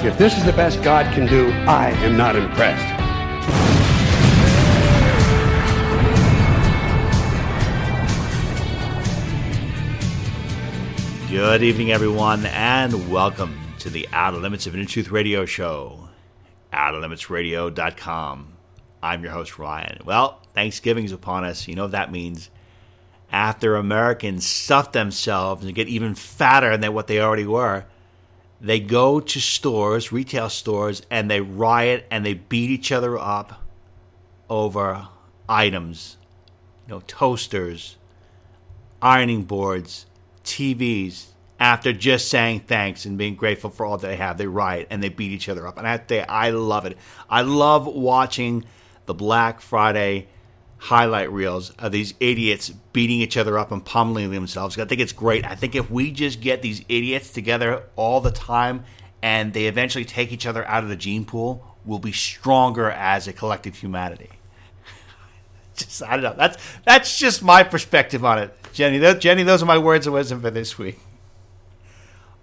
If this is the best God can do, I am not impressed. Good evening, everyone, and welcome to the Outer Limits of Inner Truth Radio Show, OuterLimitsRadio.com. I'm your host, Ryan. Well, Thanksgiving is upon us. You know what that means. After Americans stuff themselves and get even fatter than what they already were, they go to stores, retail stores, and they riot and they beat each other up over items, you know, toasters, ironing boards, TVs. After just saying thanks and being grateful for all that they have, they riot and they beat each other up. And I have to say, I love it. I love watching the Black Friday highlight reels of these idiots beating each other up and pummeling themselves. I think it's great. I think if we just get these idiots together all the time and they eventually take each other out of the gene pool, we'll be stronger as a collective humanity. just I don't know. That's that's just my perspective on it, Jenny. Jenny, those are my words of wisdom for this week.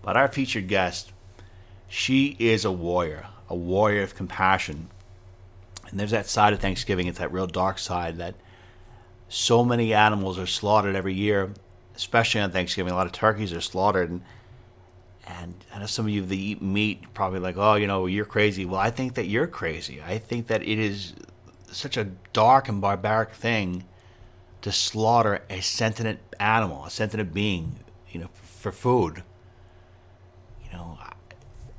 But our featured guest, she is a warrior, a warrior of compassion. And there's that side of Thanksgiving, it's that real dark side that so many animals are slaughtered every year, especially on Thanksgiving. A lot of turkeys are slaughtered. And, and I know some of you that eat meat probably like, oh, you know, you're crazy. Well, I think that you're crazy. I think that it is such a dark and barbaric thing to slaughter a sentient animal, a sentient being, you know, for food. You know,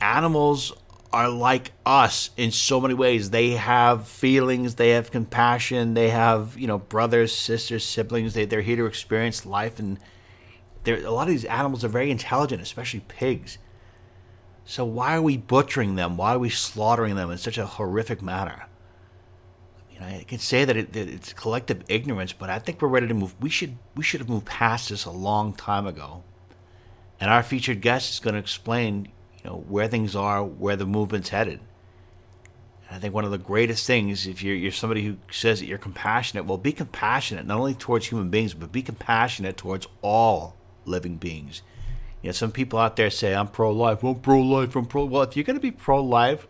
animals are like us in so many ways. They have feelings, they have compassion, they have, you know, brothers, sisters, siblings. They, they're here to experience life. And a lot of these animals are very intelligent, especially pigs. So why are we butchering them? Why are we slaughtering them in such a horrific manner? You know, I can say that, it, that it's collective ignorance, but I think we're ready to move. We should we should have moved past this a long time ago. And our featured guest is going to explain, you know, where things are, where the movement's headed. And I think one of the greatest things, if you're, you're somebody who says that you're compassionate, well, be compassionate not only towards human beings, but be compassionate towards all living beings. You know, some people out there say, I'm pro life, I'm pro life, I'm pro. Well, if you're going to be pro life,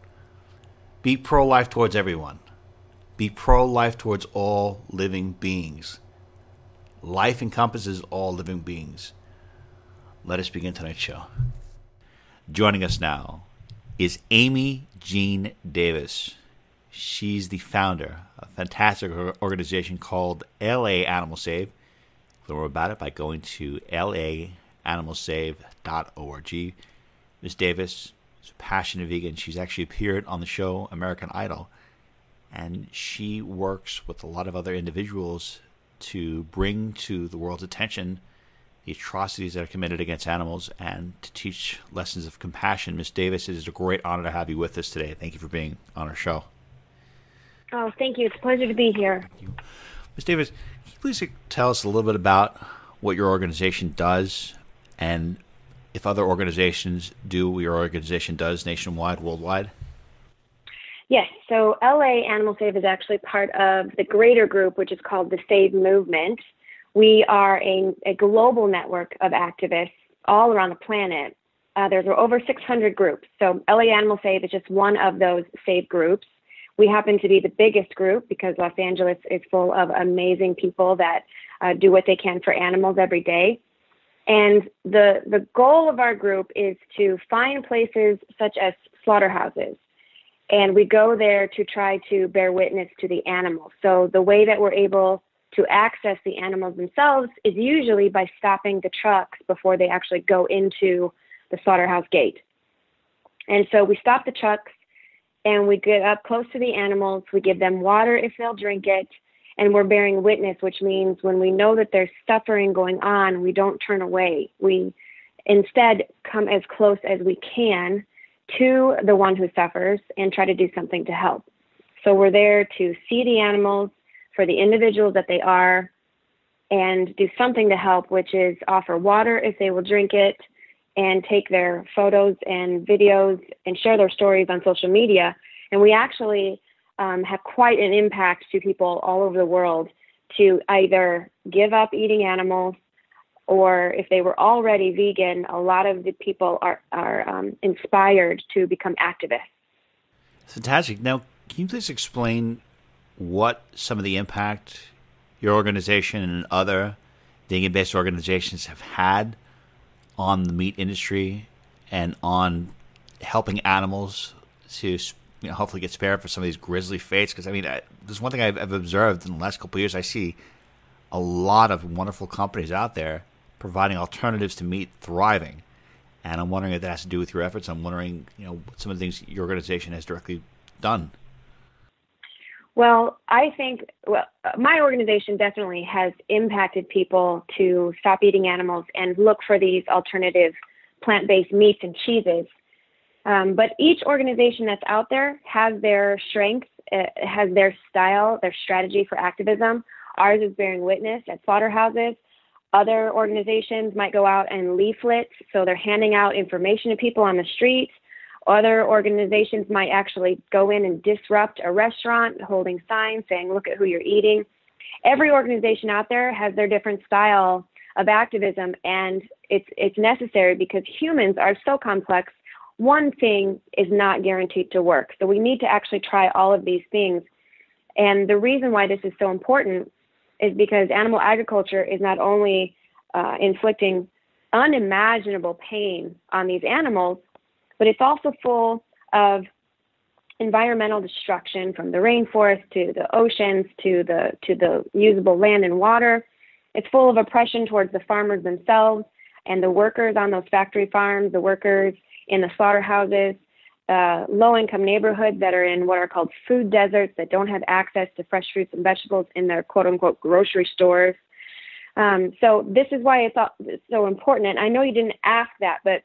be pro life towards everyone. Be pro life towards all living beings. Life encompasses all living beings. Let us begin tonight's show. Joining us now is Amy Jean Davis. She's the founder of a fantastic organization called LA Animal Save. Learn more about it by going to laanimalsave.org. Ms. Davis is a passionate vegan. She's actually appeared on the show American Idol and she works with a lot of other individuals to bring to the world's attention the atrocities that are committed against animals and to teach lessons of compassion. Miss Davis, it is a great honor to have you with us today. Thank you for being on our show. Oh, thank you. It's a pleasure to be here. Miss Davis, can you please tell us a little bit about what your organization does and if other organizations do what your organization does nationwide, worldwide? Yes, so LA Animal Save is actually part of the greater group, which is called the Save Movement. We are a, a global network of activists all around the planet. Uh, there's over 600 groups. So LA Animal Save is just one of those Save groups. We happen to be the biggest group because Los Angeles is full of amazing people that uh, do what they can for animals every day. And the, the goal of our group is to find places such as slaughterhouses and we go there to try to bear witness to the animals. So the way that we're able to access the animals themselves is usually by stopping the trucks before they actually go into the slaughterhouse gate. And so we stop the trucks and we get up close to the animals. We give them water if they'll drink it. And we're bearing witness, which means when we know that there's suffering going on, we don't turn away. We instead come as close as we can to the one who suffers and try to do something to help. So we're there to see the animals for the individuals that they are and do something to help, which is offer water if they will drink it and take their photos and videos and share their stories on social media. And we actually um, have quite an impact to people all over the world to either give up eating animals or if they were already vegan, a lot of the people are, are um, inspired to become activists. Fantastic. Now, can you please explain what some of the impact your organization and other vegan based organizations have had on the meat industry and on helping animals to you know, hopefully get spared for some of these grisly fates? Because, I mean, I, there's one thing I've, I've observed in the last couple years. I see a lot of wonderful companies out there providing alternatives to meat thriving. And I'm wondering if that has to do with your efforts. I'm wondering, you know, some of the things your organization has directly done. Well, I think well, my organization definitely has impacted people to stop eating animals and look for these alternative plant-based meats and cheeses. Um, but each organization that's out there has their strengths, uh, has their style, their strategy for activism. Ours is bearing witness at slaughterhouses. Other organizations might go out and leaflet, so they're handing out information to people on the street. Other organizations might actually go in and disrupt a restaurant, holding signs saying, look at who you're eating. Every organization out there has their different style of activism, and it's, it's necessary because humans are so complex. One thing is not guaranteed to work. So we need to actually try all of these things. And the reason why this is so important is because animal agriculture is not only uh, inflicting unimaginable pain on these animals, but it's also full of environmental destruction from the rainforest to the oceans to the to the usable land and water. It's full of oppression towards the farmers themselves and the workers on those factory farms, the workers in the slaughterhouses, uh, low income neighborhoods that are in what are called food deserts that don't have access to fresh fruits and vegetables in their quote unquote grocery stores. Um, so this is why it's so important. And I know you didn't ask that, but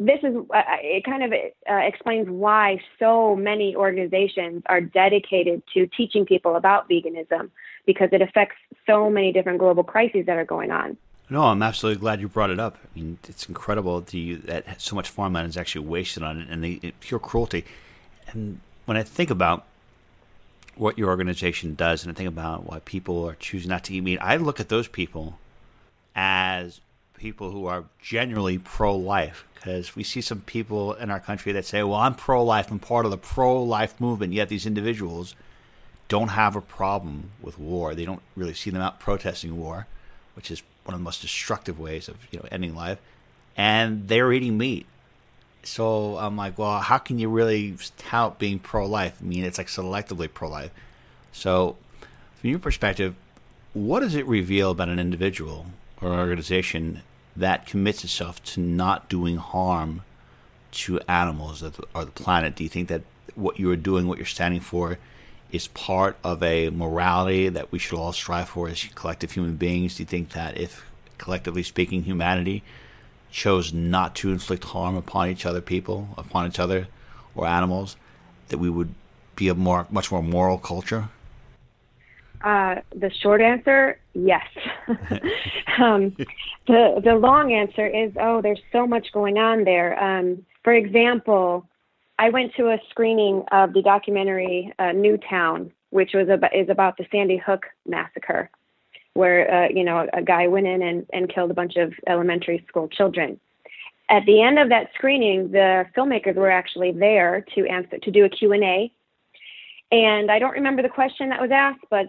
this is uh, it kind of uh, explains why so many organizations are dedicated to teaching people about veganism because it affects so many different global crises that are going on. No, I'm absolutely glad you brought it up. I mean, it's incredible that so much farmland is actually wasted on it and the it, pure cruelty. And when I think about what your organization does and I think about why people are choosing not to eat meat, I look at those people as people who are genuinely pro life because we see some people in our country that say, well, I'm pro life, I'm part of the pro life movement, yet these individuals don't have a problem with war. They don't really see them out protesting war, which is one of the most destructive ways of you know ending life, and they're eating meat. So I'm like, well, how can you really tout being pro-life? I mean, it's like selectively pro-life. So, from your perspective, what does it reveal about an individual or an organization that commits itself to not doing harm to animals or the planet? Do you think that what you are doing, what you're standing for, is part of a morality that we should all strive for as collective human beings? Do you think that if, collectively speaking, humanity chose not to inflict harm upon each other, people, upon each other, or animals, that we would be a more, much more moral culture? Uh, the short answer, yes. um, the the long answer is, oh, there's so much going on there. Um, for example, I went to a screening of the documentary uh, Newtown, which was about, is about the Sandy Hook massacre, where uh, you know a guy went in and, and killed a bunch of elementary school children. At the end of that screening, the filmmakers were actually there to answer to do a Q and A, and I don't remember the question that was asked, but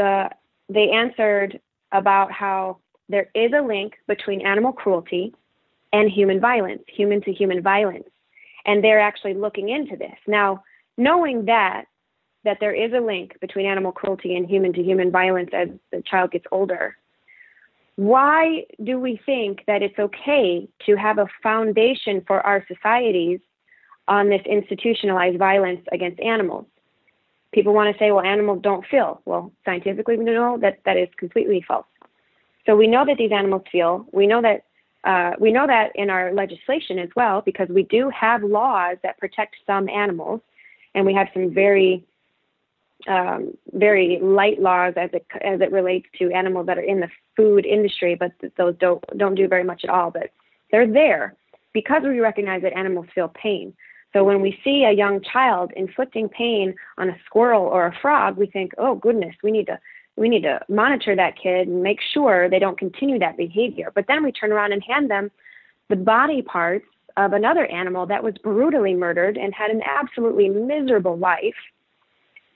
uh, they answered about how there is a link between animal cruelty and human violence, human to human violence and they're actually looking into this. Now, knowing that that there is a link between animal cruelty and human to human violence as the child gets older, why do we think that it's okay to have a foundation for our societies on this institutionalized violence against animals? People want to say, well, animals don't feel. Well, scientifically, we know that that is completely false. So we know that these animals feel. We know that uh, we know that in our legislation as well because we do have laws that protect some animals, and we have some very um, very light laws as it as it relates to animals that are in the food industry, but those don't don't do very much at all. But they're there because we recognize that animals feel pain. So when we see a young child inflicting pain on a squirrel or a frog, we think, oh goodness, we need to we need to monitor that kid and make sure they don't continue that behavior. But then we turn around and hand them the body parts of another animal that was brutally murdered and had an absolutely miserable life.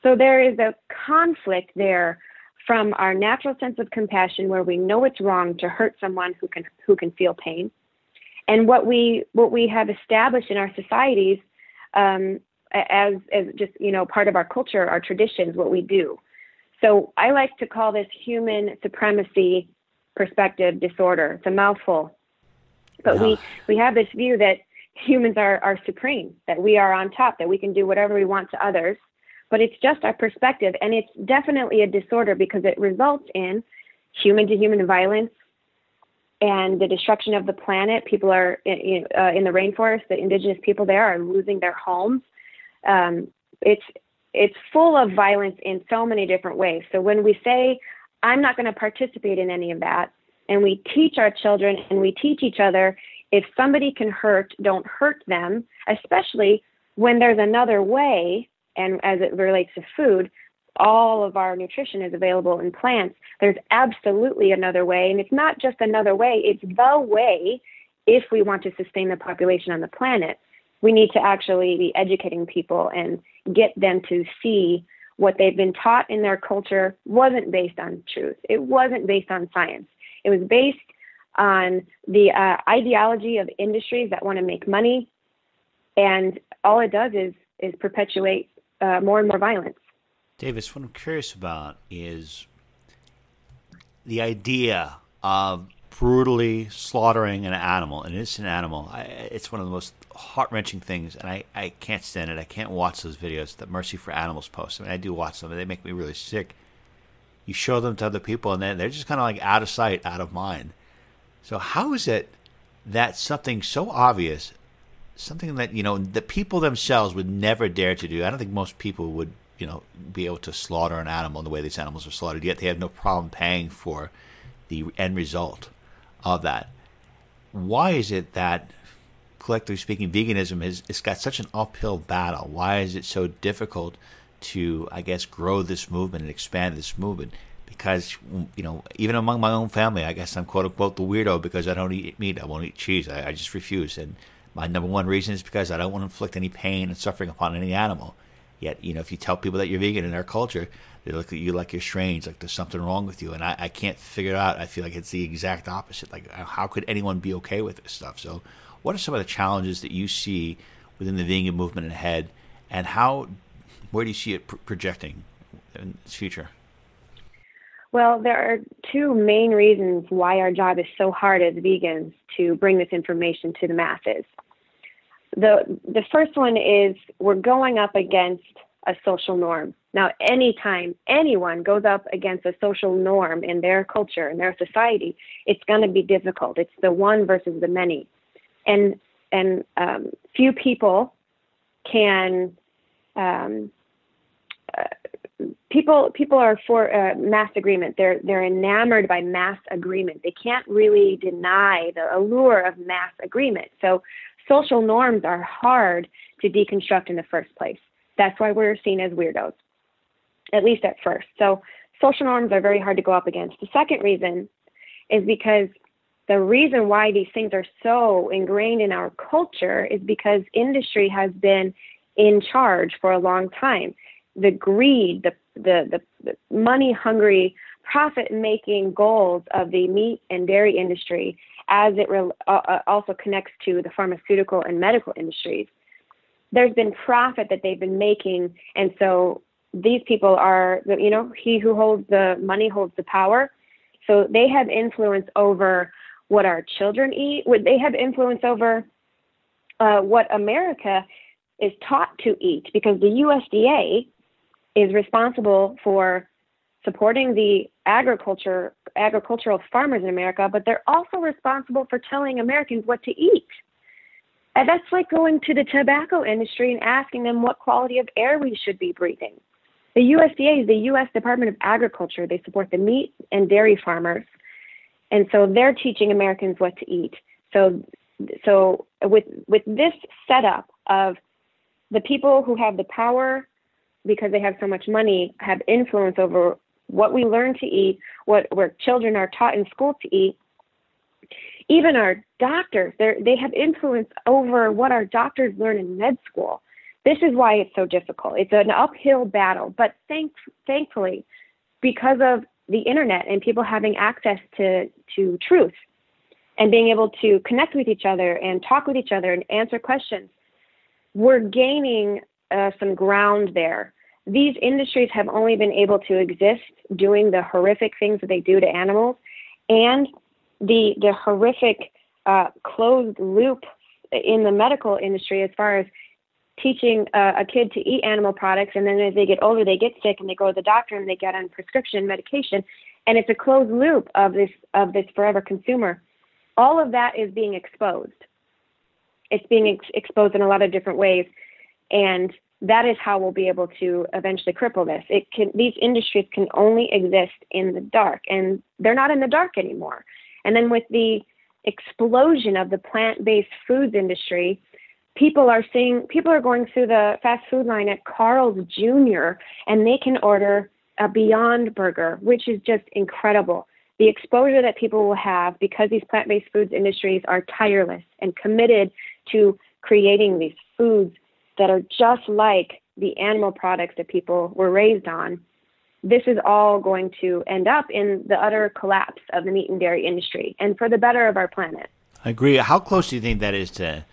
So there is a conflict there from our natural sense of compassion where we know it's wrong to hurt someone who can who can feel pain and what we what we have established in our societies um, as as just you know part of our culture our traditions what we do so I like to call this human supremacy perspective disorder. It's a mouthful. But yeah. we, we have this view that humans are, are supreme, that we are on top, that we can do whatever we want to others. But it's just our perspective. And it's definitely a disorder because it results in human to human violence and the destruction of the planet. People are in, uh, in the rainforest, the indigenous people there are losing their homes. Um, it's it's full of violence in so many different ways. So when we say, I'm not going to participate in any of that, and we teach our children and we teach each other, if somebody can hurt, don't hurt them, especially when there's another way, and as it relates to food, all of our nutrition is available in plants. There's absolutely another way, and it's not just another way, it's the way if we want to sustain the population on the planet. We need to actually be educating people and get them to see what they've been taught in their culture wasn't based on truth. It wasn't based on science. It was based on the uh, ideology of industries that want to make money, and all it does is is perpetuate uh, more and more violence. Davis, what I'm curious about is the idea of brutally slaughtering an animal, an innocent animal. I, it's one of the most heart wrenching things, and I, I can't stand it. I can't watch those videos that Mercy for Animals posts. I mean, I do watch them, and they make me really sick. You show them to other people, and then they're just kind of like out of sight, out of mind. So, how is it that something so obvious, something that, you know, the people themselves would never dare to do, I don't think most people would, you know, be able to slaughter an animal in the way these animals are slaughtered, yet they have no problem paying for the end result of that. Why is it that, collectively speaking, veganism has it's got such an uphill battle? Why is it so difficult to, I guess, grow this movement and expand this movement? Because you know, even among my own family, I guess I'm quote unquote the weirdo because I don't eat meat, I won't eat cheese, I, I just refuse. And my number one reason is because I don't want to inflict any pain and suffering upon any animal. Yet, you know, if you tell people that you're vegan in our culture, they look at you like you're strange, like there's something wrong with you. And I, I can't figure it out. I feel like it's the exact opposite. Like, uh, how could anyone be okay with this stuff? So, what are some of the challenges that you see within the vegan movement ahead, and how, where do you see it pr- projecting in its future? Well, there are two main reasons why our job is so hard as vegans to bring this information to the masses. The the first one is we're going up against a social norm. Now, anytime anyone goes up against a social norm in their culture, in their society, it's going to be difficult. It's the one versus the many. And, and um, few people can, um, uh, people, people are for uh, mass agreement. They're, they're enamored by mass agreement. They can't really deny the allure of mass agreement. So social norms are hard to deconstruct in the first place. That's why we're seen as weirdos, at least at first. So social norms are very hard to go up against. The second reason is because the reason why these things are so ingrained in our culture is because industry has been in charge for a long time. The greed, the the, the, the money hungry, profit making goals of the meat and dairy industry, as it re- uh, uh also connects to the pharmaceutical and medical industries, there's been profit that they've been making, and so these people are, you know, he who holds the money holds the power. So they have influence over what our children eat. They have influence over uh, what America is taught to eat? Because the USDA is responsible for supporting the agriculture agricultural farmers in America, but they're also responsible for telling Americans what to eat. And that's like going to the tobacco industry and asking them what quality of air we should be breathing. The USDA is the U.S. Department of Agriculture. They support the meat and dairy farmers, and so they're teaching Americans what to eat. So, so with with this setup of the people who have the power because they have so much money have influence over what we learn to eat, what where children are taught in school to eat. Even our doctors, they have influence over what our doctors learn in med school. This is why it's so difficult. It's an uphill battle, but thank, thankfully, because of the internet and people having access to, to truth and being able to connect with each other and talk with each other and answer questions, we're gaining uh, some ground there. These industries have only been able to exist doing the horrific things that they do to animals and the, the horrific uh, closed loop in the medical industry as far as teaching uh, a kid to eat animal products, and then as they get older, they get sick and they go to the doctor and they get on prescription medication, and it's a closed loop of this of this forever consumer. All of that is being exposed. It's being ex- exposed in a lot of different ways, and that is how we'll be able to eventually cripple this. It can these industries can only exist in the dark, and they're not in the dark anymore. And then with the explosion of the plant-based foods industry, people are seeing people are going through the fast food line at Carl's Jr. and they can order a Beyond Burger, which is just incredible. The exposure that people will have because these plant-based foods industries are tireless and committed to creating these foods that are just like the animal products that people were raised on. This is all going to end up in the utter collapse of the meat and dairy industry and for the better of our planet. I agree. How close do you think that is to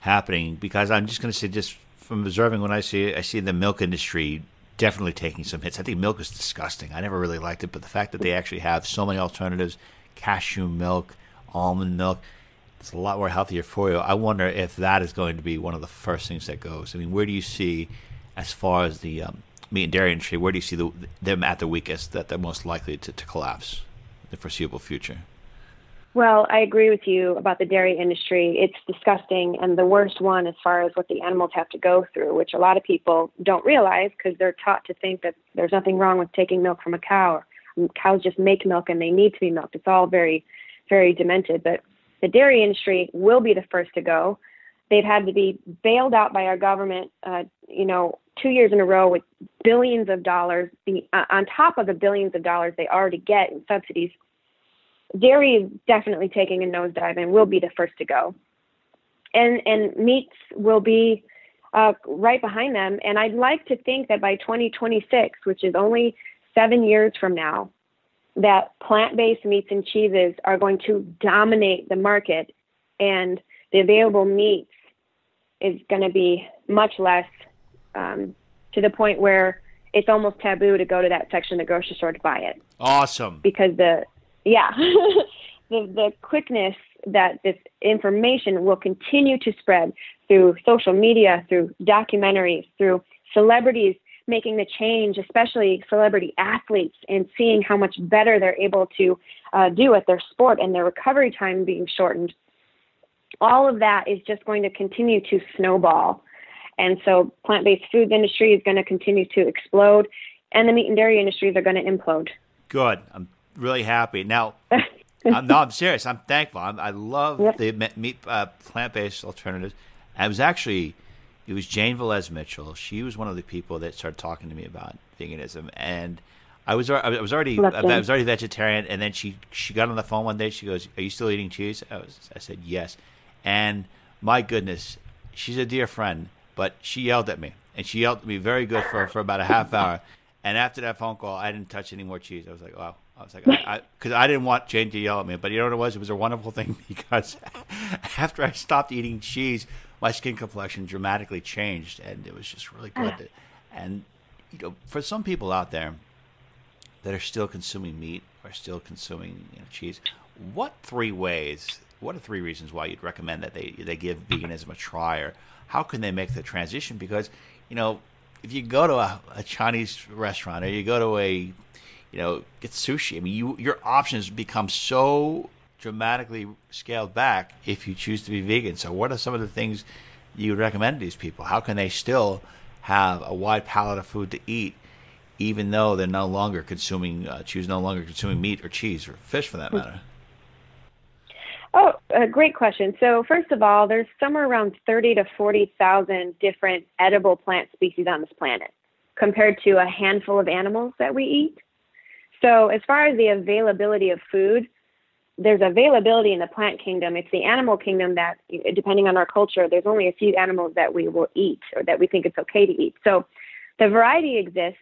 happening because I'm just going to say, just from observing when I see I see the milk industry definitely taking some hits. I think milk is disgusting. I never really liked it, but the fact that they actually have so many alternatives, cashew milk, almond milk, it's a lot more healthier for you. I wonder if that is going to be one of the first things that goes. I mean, where do you see, as far as the um, meat and dairy industry, where do you see the, them at the weakest, that they're most likely to, to collapse in the foreseeable future? Well, I agree with you about the dairy industry. It's disgusting and the worst one as far as what the animals have to go through, which a lot of people don't realize because they're taught to think that there's nothing wrong with taking milk from a cow. Cows just make milk and they need to be milked. It's all very, very demented. But the dairy industry will be the first to go. They've had to be bailed out by our government, uh, you know, two years in a row with billions of dollars uh, on top of the billions of dollars they already get in subsidies dairy is definitely taking a nosedive and will be the first to go. And and meats will be uh, right behind them. And I'd like to think that by 2026, which is only seven years from now, that plant-based meats and cheeses are going to dominate the market, and the available meats is going to be much less um, to the point where it's almost taboo to go to that section of the grocery store to buy it. Awesome. Because the yeah, the, the quickness that this information will continue to spread through social media, through documentaries, through celebrities making the change, especially celebrity athletes, and seeing how much better they're able to uh, do at their sport and their recovery time being shortened. All of that is just going to continue to snowball. And so, plant based food industry is going to continue to explode, and the meat and dairy industries are going to implode. Good. I'm really happy. Now, I'm, no, I'm serious. I'm thankful. I'm, i love yep. the meat uh, plant based alternatives. I was actually, it was Jane Velez Mitchell. She was one of the people that started talking to me about veganism, and I was I was already I was already vegetarian. And then she she got on the phone one day. She goes, "Are you still eating cheese?" I was I said yes, and my goodness, she's a dear friend, but she yelled at me, and she yelled at me very good for for about a half hour. And after that phone call, I didn't touch any more cheese. I was like, wow, I was like, because I, I, I, didn't want Jane to yell at me, but you know what it was? It was a wonderful thing because after I stopped eating cheese, my skin complexion dramatically changed, and it was just really good. Ah. And you know, for some people out there that are still consuming meat or still consuming you know, cheese, what three ways? What are three reasons why you'd recommend that they they give veganism a try, or how can they make the transition? Because you know, if you go to a, a Chinese restaurant or you go to a you know, get sushi. I mean, you your options become so dramatically scaled back if you choose to be vegan. So, what are some of the things you would recommend to these people? How can they still have a wide palette of food to eat, even though they're no longer consuming, uh, choose no longer consuming meat or cheese or fish for that matter? Oh, a great question. So, first of all, there's somewhere around 30 to 40,000 different edible plant species on this planet compared to a handful of animals that we eat. So, as far as the availability of food, there's availability in the plant kingdom. It's the animal kingdom that, depending on our culture, there's only a few animals that we will eat or that we think it's okay to eat. So, the variety exists.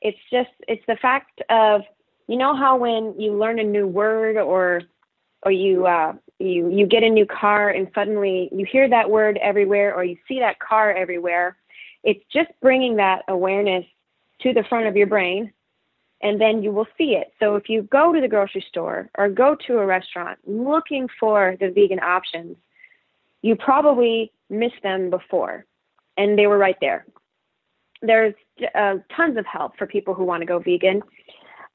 It's just, it's the fact of, you know, how when you learn a new word or or you uh, you you get a new car and suddenly you hear that word everywhere or you see that car everywhere it's just bringing that awareness to the front of your brain and then you will see it so if you go to the grocery store or go to a restaurant looking for the vegan options you probably missed them before and they were right there there's uh, tons of help for people who want to go vegan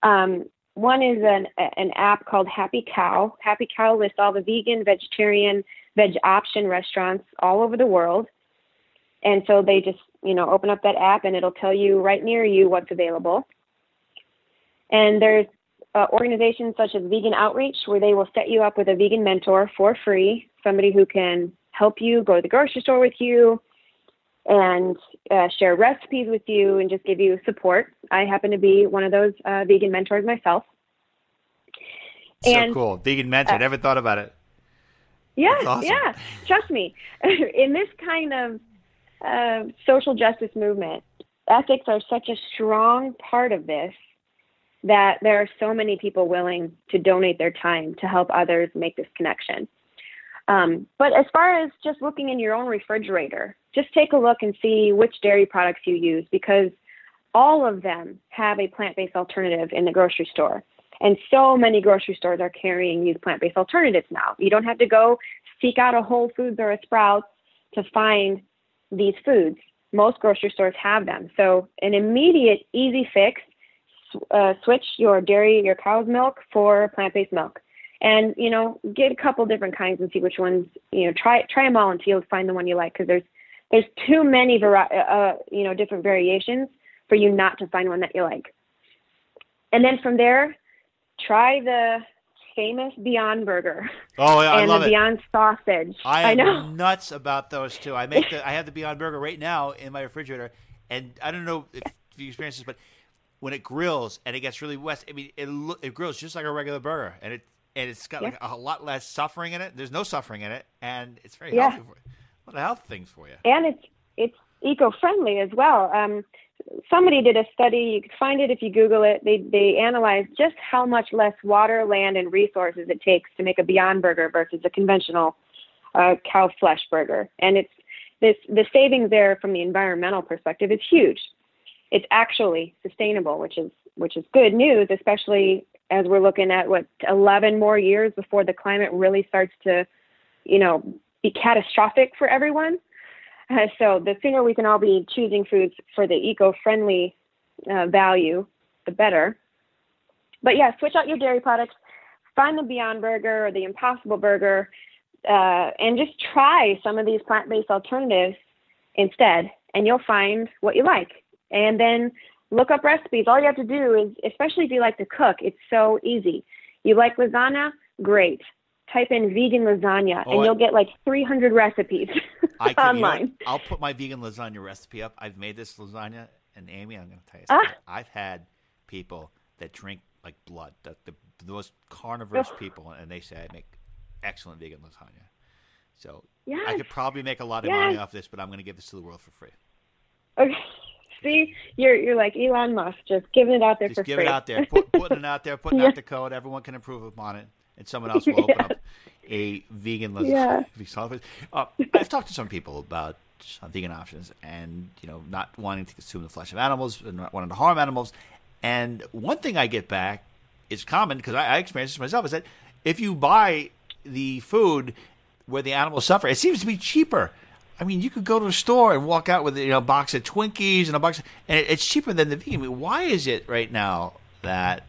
um, one is an an app called Happy Cow. Happy Cow lists all the vegan, vegetarian, veg option restaurants all over the world. And so they just, you know, open up that app and it'll tell you right near you what's available. And there's uh, organizations such as Vegan Outreach where they will set you up with a vegan mentor for free, somebody who can help you go to the grocery store with you and uh, share recipes with you and just give you support. I happen to be one of those uh, vegan mentors myself. So and, cool. Vegan mentor. Uh, Never thought about it. Yeah, awesome. yeah. Trust me. In this kind of uh, social justice movement, ethics are such a strong part of this that there are so many people willing to donate their time to help others make this connection. Um, but as far as just looking in your own refrigerator, just take a look and see which dairy products you use because all of them have a plant based alternative in the grocery store. And so many grocery stores are carrying these plant based alternatives now. You don't have to go seek out a Whole Foods or a Sprouts to find these foods. Most grocery stores have them. So, an immediate, easy fix uh, switch your dairy, your cow's milk for plant based milk and you know get a couple different kinds and see which ones you know try try them all until you find the one you like because there's there's too many vari- uh, you know different variations for you not to find one that you like and then from there try the famous Beyond Burger. Oh, yeah, I and love the it. Beyond Sausage. I, I am know. nuts about those too. I make the I have the Beyond Burger right now in my refrigerator, and I don't know if you experience this, but when it grills and it gets really wet, I mean, it it grills just like a regular burger, and it and it's got like a lot less suffering in it. There's no suffering in it, and it's very Yeah. healthy. For you. A health things for you. and it's it's eco-friendly as well. Um, somebody did a study. You could find it if you Google it. They they analyzed just how much less water, land, and resources it takes to make a Beyond Burger versus a conventional uh, cow flesh burger, and it's this the savings there from the environmental perspective is huge. It's actually sustainable, which is which is good news, especially as we're looking at what 11 more years before the climate really starts to, you know, be catastrophic for everyone. Uh, so the sooner we can all be choosing foods for the eco-friendly uh, value, the better. But yeah, switch out your dairy products. Find the Beyond Burger or the Impossible Burger, uh, and just try some of these plant-based alternatives instead, and you'll find what you like. And then look up recipes. All you have to do is, especially if you like to cook, it's so easy. You like lasagna? Great. Type in vegan lasagna, Oh, and I- you'll get like 300 recipes I can, you know online. I'll put my vegan lasagna recipe up. I've made this lasagna, and Amy, I'm going to tell you Ah. something. I've had people that drink like blood, the, the, the most carnivorous people, and they say I make excellent vegan lasagna. So I could probably make a lot of Yes. money off this, but I'm going to give this to the world for free. Okay. See, you're you're like Elon Musk, just giving it out there Just for give free. it out there, put, putting it out there, putting Yeah. out the code. Everyone can improve upon it, and someone else will open up a vegan Yeah. Uh, I've talked to some people about vegan options, and you know, not wanting to consume the flesh of animals and not wanting to harm animals. And one thing I get back is common because I, I experienced this myself is that if you buy the food where the animals suffer, it seems to be cheaper. I mean, you could go to a store and walk out with you know a box of Twinkies and a box, of, and it, it's cheaper than the vegan. I mean, why is it right now that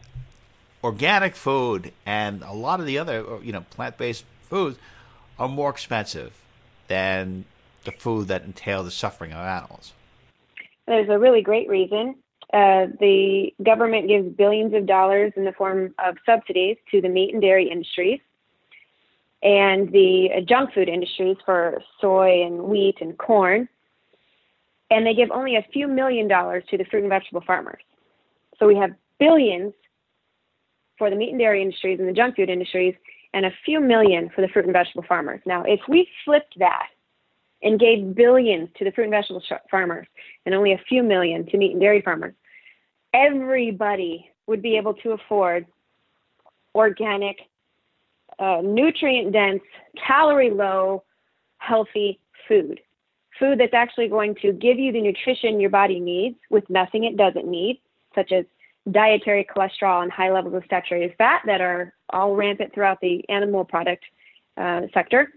organic food and a lot of the other, you know, plant-based foods are more expensive than the food that entails the suffering of animals. There's a really great reason. Uh, the government gives billions of dollars in the form of subsidies to the meat and dairy industries and the uh, junk food industries for soy and wheat and corn. And they give only a few million dollars to the fruit and vegetable farmers. So we have billions for the meat and dairy industries and the junk food industries, and a few million for the fruit and vegetable farmers. Now, if we flipped that and gave billions to the fruit and vegetable sh- farmers and only a few million to meat and dairy farmers, everybody would be able to afford organic, uh, nutrient dense, calorie low, healthy food. Food that's actually going to give you the nutrition your body needs with nothing it doesn't need, such as dietary cholesterol and high levels of saturated fat that are all rampant throughout the animal product uh, sector.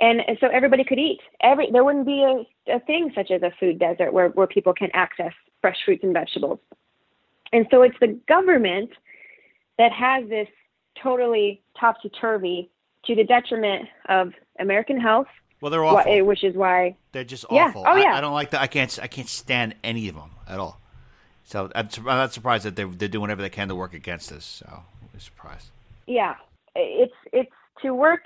And, and, so everybody could eat. Every there wouldn't be a, a thing such as a food desert where, where people can access fresh fruits and vegetables. And so it's the government that has this totally topsy turvy to the detriment of American health. Well, they're awful. Eh, which is why they're just awful. yeah. awful. Oh, yeah. I, I don't like that. I can't. I can't stand any of them at all. So I'm, I'm not surprised that they're they're doing whatever they can to work against us. So I'm surprised. Yeah, it's it's to work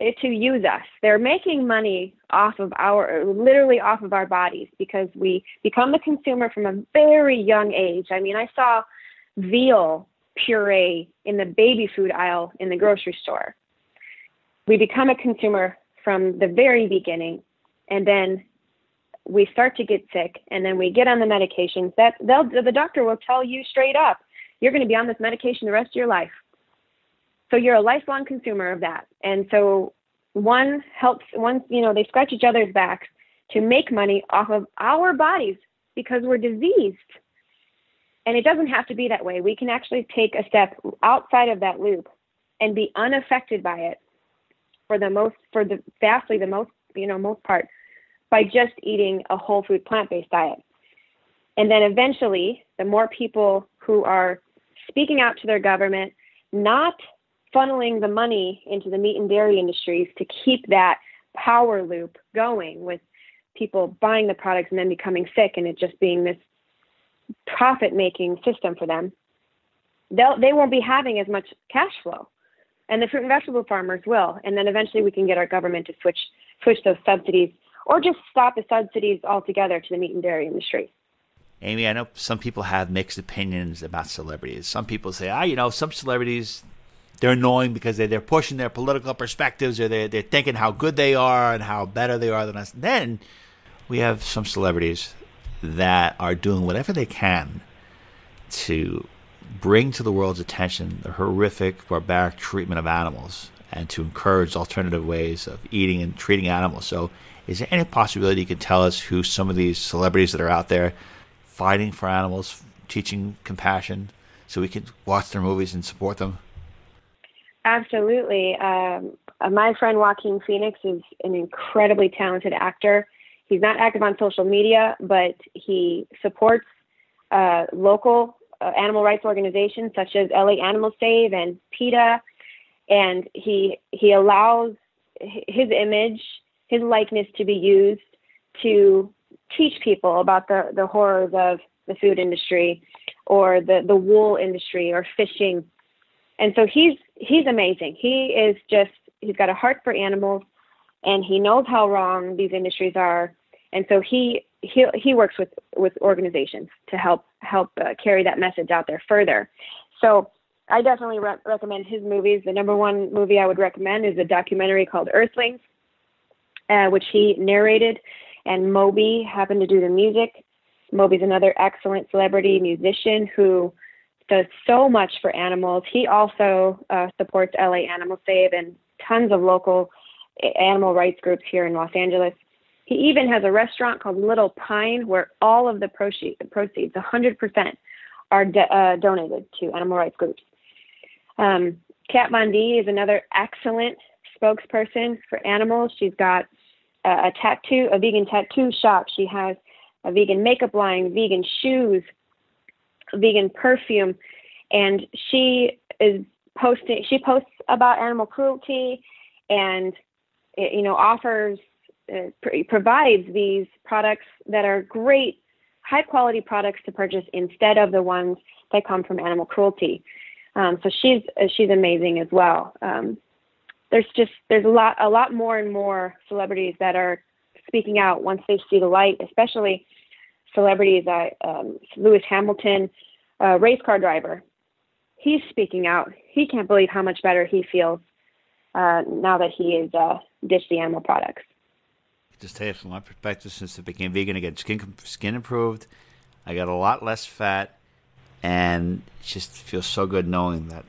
eh, to use us. They're making money off of our literally off of our bodies because we become the consumer from a very young age. I mean, I saw veal puree in the baby food aisle in the grocery store. We become a consumer from the very beginning, and then we start to get sick and then we get on the medications that the doctor will tell you straight up you're going to be on this medication the rest of your life. So you're a lifelong consumer of that. And so one helps one you know they scratch each other's backs to make money off of our bodies because we're diseased and it doesn't have to be that way we can actually take a step outside of that loop and be unaffected by it for the most for the vastly the most you know most part by just eating a whole food plant based diet. And then eventually, the more people who are speaking out to their government, not funneling the money into the meat and dairy industries to keep that power loop going with people buying the products and then becoming sick and it just being this profit making system for them, they'll, they won't be having as much cash flow. And the fruit and vegetable farmers will. And then eventually we can get our government to switch switch those subsidies or just stop the subsidies altogether to the meat and dairy industry. Amy, I know some people have mixed opinions about celebrities. Some people say, ah, you know, some celebrities they're annoying because they're, they're pushing their political perspectives or they're, they're thinking how good they are and how better they are than us. then we have some celebrities that are doing whatever they can to bring to the world's attention the horrific, barbaric treatment of animals and to encourage alternative ways of eating and treating animals. So is there any possibility you can tell us who some of these celebrities that are out there fighting for animals, teaching compassion, so we can watch their movies and support them? Absolutely. Um, uh, my friend Joaquin Phoenix is an incredibly talented actor. He's not active on social media, but he supports uh, local uh, animal rights organizations such as LA Animal Save and PETA, and he he allows his image his likeness to be used to teach people about the, the horrors of the food industry or the, the wool industry or fishing. And so he's he's amazing. He is just he's got a heart for animals and he knows how wrong these industries are. And so he he he works with with organizations to help help uh, carry that message out there further. So I definitely re- recommend his movies. The number one movie I would recommend is a documentary called Earthlings uh, which he narrated, and Moby happened to do the music. Moby's another excellent celebrity musician who does so much for animals. He also uh, supports LA Animal Save and tons of local animal rights groups here in Los Angeles. He even has a restaurant called Little Pine where all of the proceeds, 100%, are de- uh, donated to animal rights groups. Um, Kat Von D is another excellent spokesperson for animals. She's got a, a tattoo, a vegan tattoo shop. She has a vegan makeup line, vegan shoes. vegan perfume, and she is posting. She posts about animal cruelty, and you know offers uh, pr- provides these products that are great, high quality products to purchase instead of the ones that come from animal cruelty. Um, so she's uh, she's amazing as well. Um, there's just there's a lot a lot more and more celebrities that are speaking out once they see the light, especially celebrities. Uh, um, Lewis Hamilton, race car driver, he's speaking out. He can't believe how much better he feels uh, now that he has uh, ditched the animal products. Just tell you from my perspective, since I became vegan, I skin skin improved. I got a lot less fat, and it just feels so good knowing that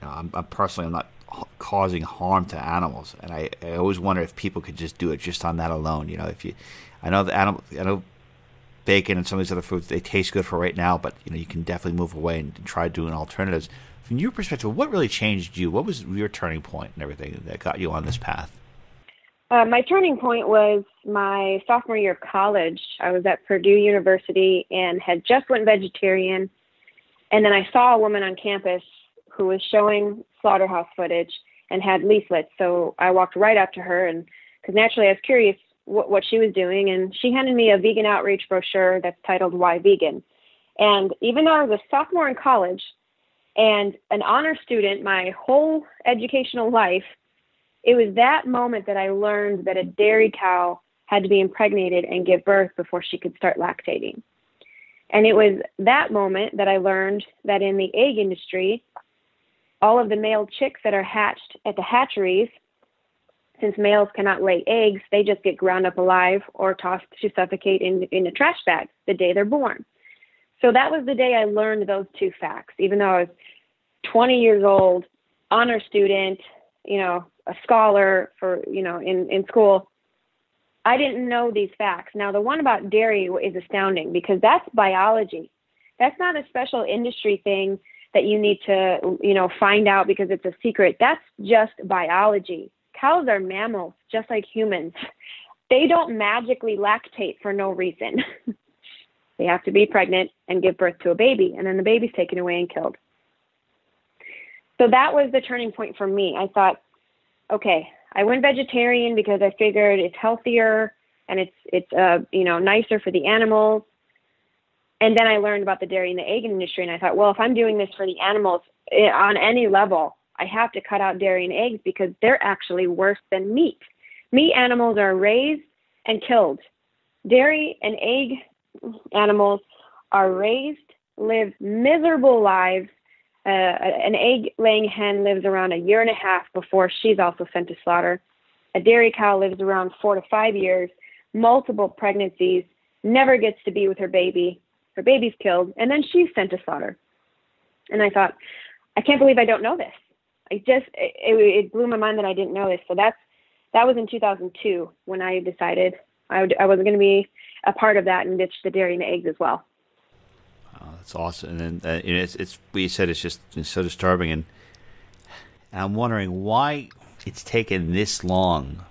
you know, I'm, I'm personally I'm not causing harm to animals. And I, I always wonder if people could just do it just on that alone. You know, if you, I know the animal, I know bacon and some of these other foods they taste good for right now, but you know you can definitely move away and try doing alternatives. From your perspective, what really changed you? What was your turning point and everything that got you on this path? Uh, my turning point was my sophomore year of college. I was at Purdue University and had just went vegetarian, and then I saw a woman on campus who was showing slaughterhouse footage and had leaflets. So I walked right up to her and because naturally I was curious what, what she was doing, and she handed me a vegan outreach brochure that's titled Why Vegan. And even though I was a sophomore in college and an honor student my whole educational life, it was that moment that I learned that a dairy cow had to be impregnated and give birth before she could start lactating. And it was that moment that I learned that in the egg industry, all of the male chicks that are hatched at the hatcheries, since males cannot lay eggs, they just get ground up alive or tossed to suffocate in, in a trash bag the day they're born. So that was the day I learned those two facts, even though I was 20 years old, honor student, you know, a scholar for, you know, in, in school. I didn't know these facts. Now, the one about dairy is astounding because that's biology. That's not a special industry thing that you need to, you know, find out because it's a secret. That's just biology. Cows are mammals, just like humans. They don't magically lactate for no reason. they have to be pregnant and give birth to a baby, and then the baby's taken away and killed. So that was the turning point for me. I thought, okay, I went vegetarian because I figured it's healthier and it's it's uh you know nicer for the animals and then I learned about the dairy and the egg industry, and I thought, well, if I'm doing this for the animals eh, on any level, I have to cut out dairy and eggs because they're actually worse than meat. Meat animals are raised and killed. Dairy and egg animals are raised, live miserable lives. Uh, an egg laying hen lives around a year and a half before she's also sent to slaughter. A dairy cow lives around four to five years, multiple pregnancies, never gets to be with her baby, her baby's killed, and then she's sent to slaughter. And I thought, I can't believe I don't know this. I just it, it blew my mind that I didn't know this. So that's that was in 2002 when I decided I, would, I wasn't going to be a part of that and ditch the dairy and the eggs as well. Oh, that's awesome. And uh, it's it's you said. It's just it's so disturbing, and, I'm wondering why it's taken this long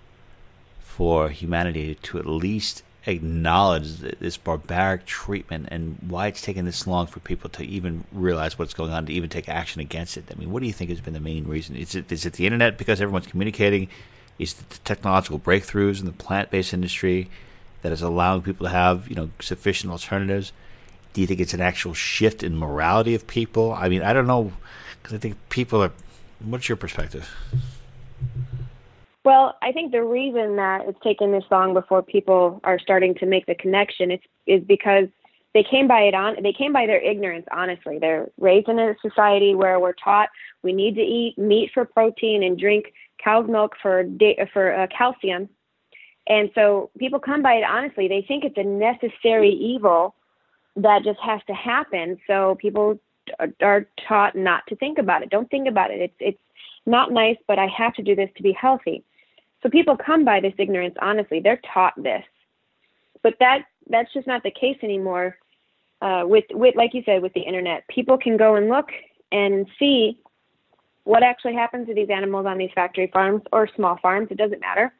for humanity to at least acknowledge this barbaric treatment and why it's taken this long for people to even realize what's going on to even take action against it. I mean, what do you think has been the main reason? Is it is it the internet because everyone's communicating? Is it the technological breakthroughs in the plant-based industry that is allowing people to have you know sufficient alternatives? Do you think it's an actual shift in morality of people? I mean, I don't know because I think people are. What's your perspective? Well, I think the reason that it's taken this long before people are starting to make the connection is is because they came by it on they came by their ignorance honestly they're raised in a society where we're taught we need to eat meat for protein and drink cow's milk for for uh, calcium and so people come by it honestly they think it's a necessary evil that just has to happen so people are taught not to think about it don't think about it it's it's not nice but i have to do this to be healthy so people come by this ignorance honestly. They're taught this. But that that's just not the case anymore. Uh, with with like you said with the internet, people can go and look and see what actually happens to these animals on these factory farms or small farms. It doesn't matter.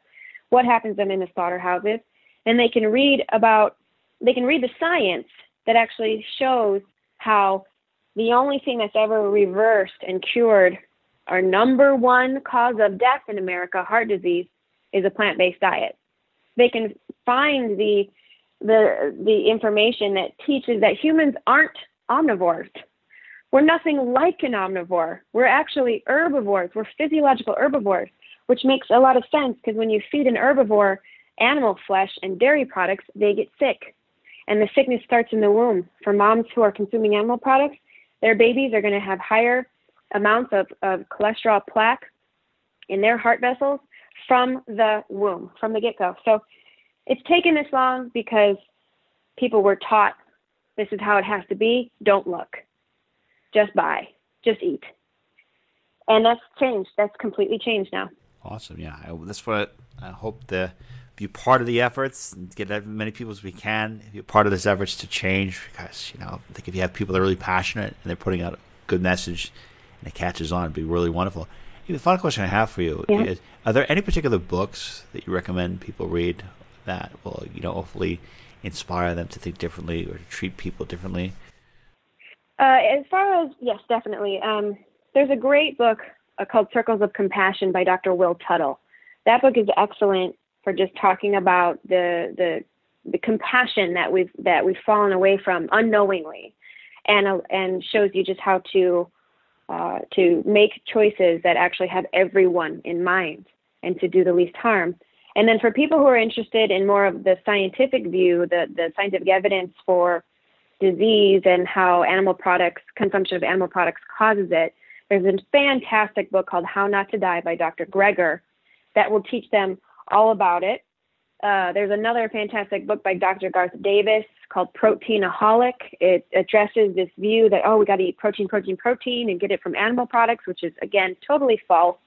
What happens in the slaughterhouses, and they can read about they can read the science that actually shows how the only thing that's ever reversed and cured our number one cause of death in America, heart disease, is a plant-based diet. They can find the the the information that teaches that humans aren't omnivores. We're nothing like an omnivore. We're actually herbivores. We're physiological herbivores, which makes a lot of sense because when you feed an herbivore animal flesh and dairy products, they get sick. And the sickness starts in the womb. For moms who are consuming animal products, their babies are going to have higher amounts of, of cholesterol plaque in their heart vessels from the womb, from the get go. So it's taken this long because people were taught this is how it has to be. Don't look. Just buy. Just eat. And that's changed. That's completely changed now. Awesome. Yeah. I, that's what I hope to be part of the efforts and get as many people as we can be part of this efforts to change because, you know, I think if you have people that are really passionate and they're putting out a good message and it catches on, it'd be really wonderful. The final question I have for you Yeah. is: Are there any particular books that you recommend people read that will, you know, hopefully inspire them to think differently or to treat people differently? Uh, as far as yes, definitely. Um, there's a great book called Circles of Compassion by Dr. Will Tuttle. That book is excellent for just talking about the the the compassion that we've that we've fallen away from unknowingly, and uh, and shows you just how to uh, to make choices that actually have everyone in mind and to do the least harm. And then for people who are interested in more of the scientific view, the the scientific evidence for disease and how animal products consumption of animal products causes it there's a fantastic book called how not to die by dr greger that will teach them all about it. Uh, there's another fantastic book by dr garth davis called proteinaholic it addresses this view that oh we got to eat protein protein protein and get it from animal products which is again totally false.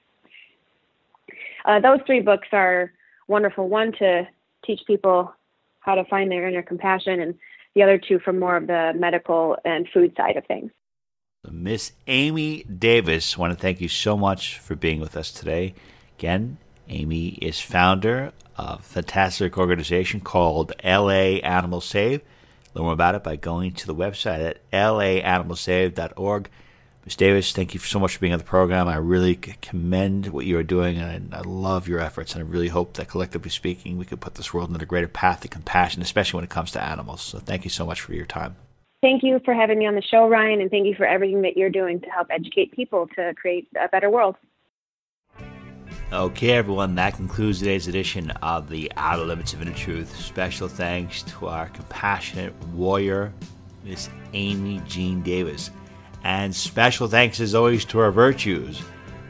Uh, those three books are wonderful. One to teach people how to find their inner compassion and the other two from more of the medical and food side of things. Miss Amy Davis, I want to thank you so much for being with us today. Again, Amy is founder of a fantastic organization called LA Animal Save. Learn more about it by going to the website at laanimalsave.org. Ms. Davis, thank you so much for being on the program. I really commend what you are doing, and I, love your efforts. And I really hope that, collectively speaking, we could put this world on a greater path to compassion, especially when it comes to animals. So, thank you so much for your time. Thank you for having me on the show, Ryan, and thank you for everything that you're doing to help educate people to create a better world. Okay, everyone, that concludes today's edition of the Outer Limits of Inner Truth. Special thanks to our compassionate warrior, Miss Amy Jean Davis. And special thanks, as always, to our virtues,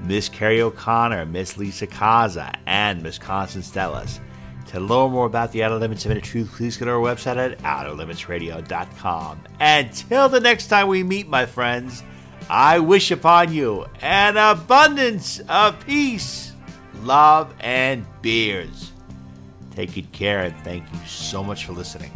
Miss Carrie O'Connor, Miss Lisa Kaza, and Miss Constance Stellas. To learn more about the Outer Limits of Inner Truth, please go to our website at outerlimitsradio.com. Until the next time we meet, my friends, I wish upon you an abundance of peace, love, and beers. Take good care, and thank you so much for listening.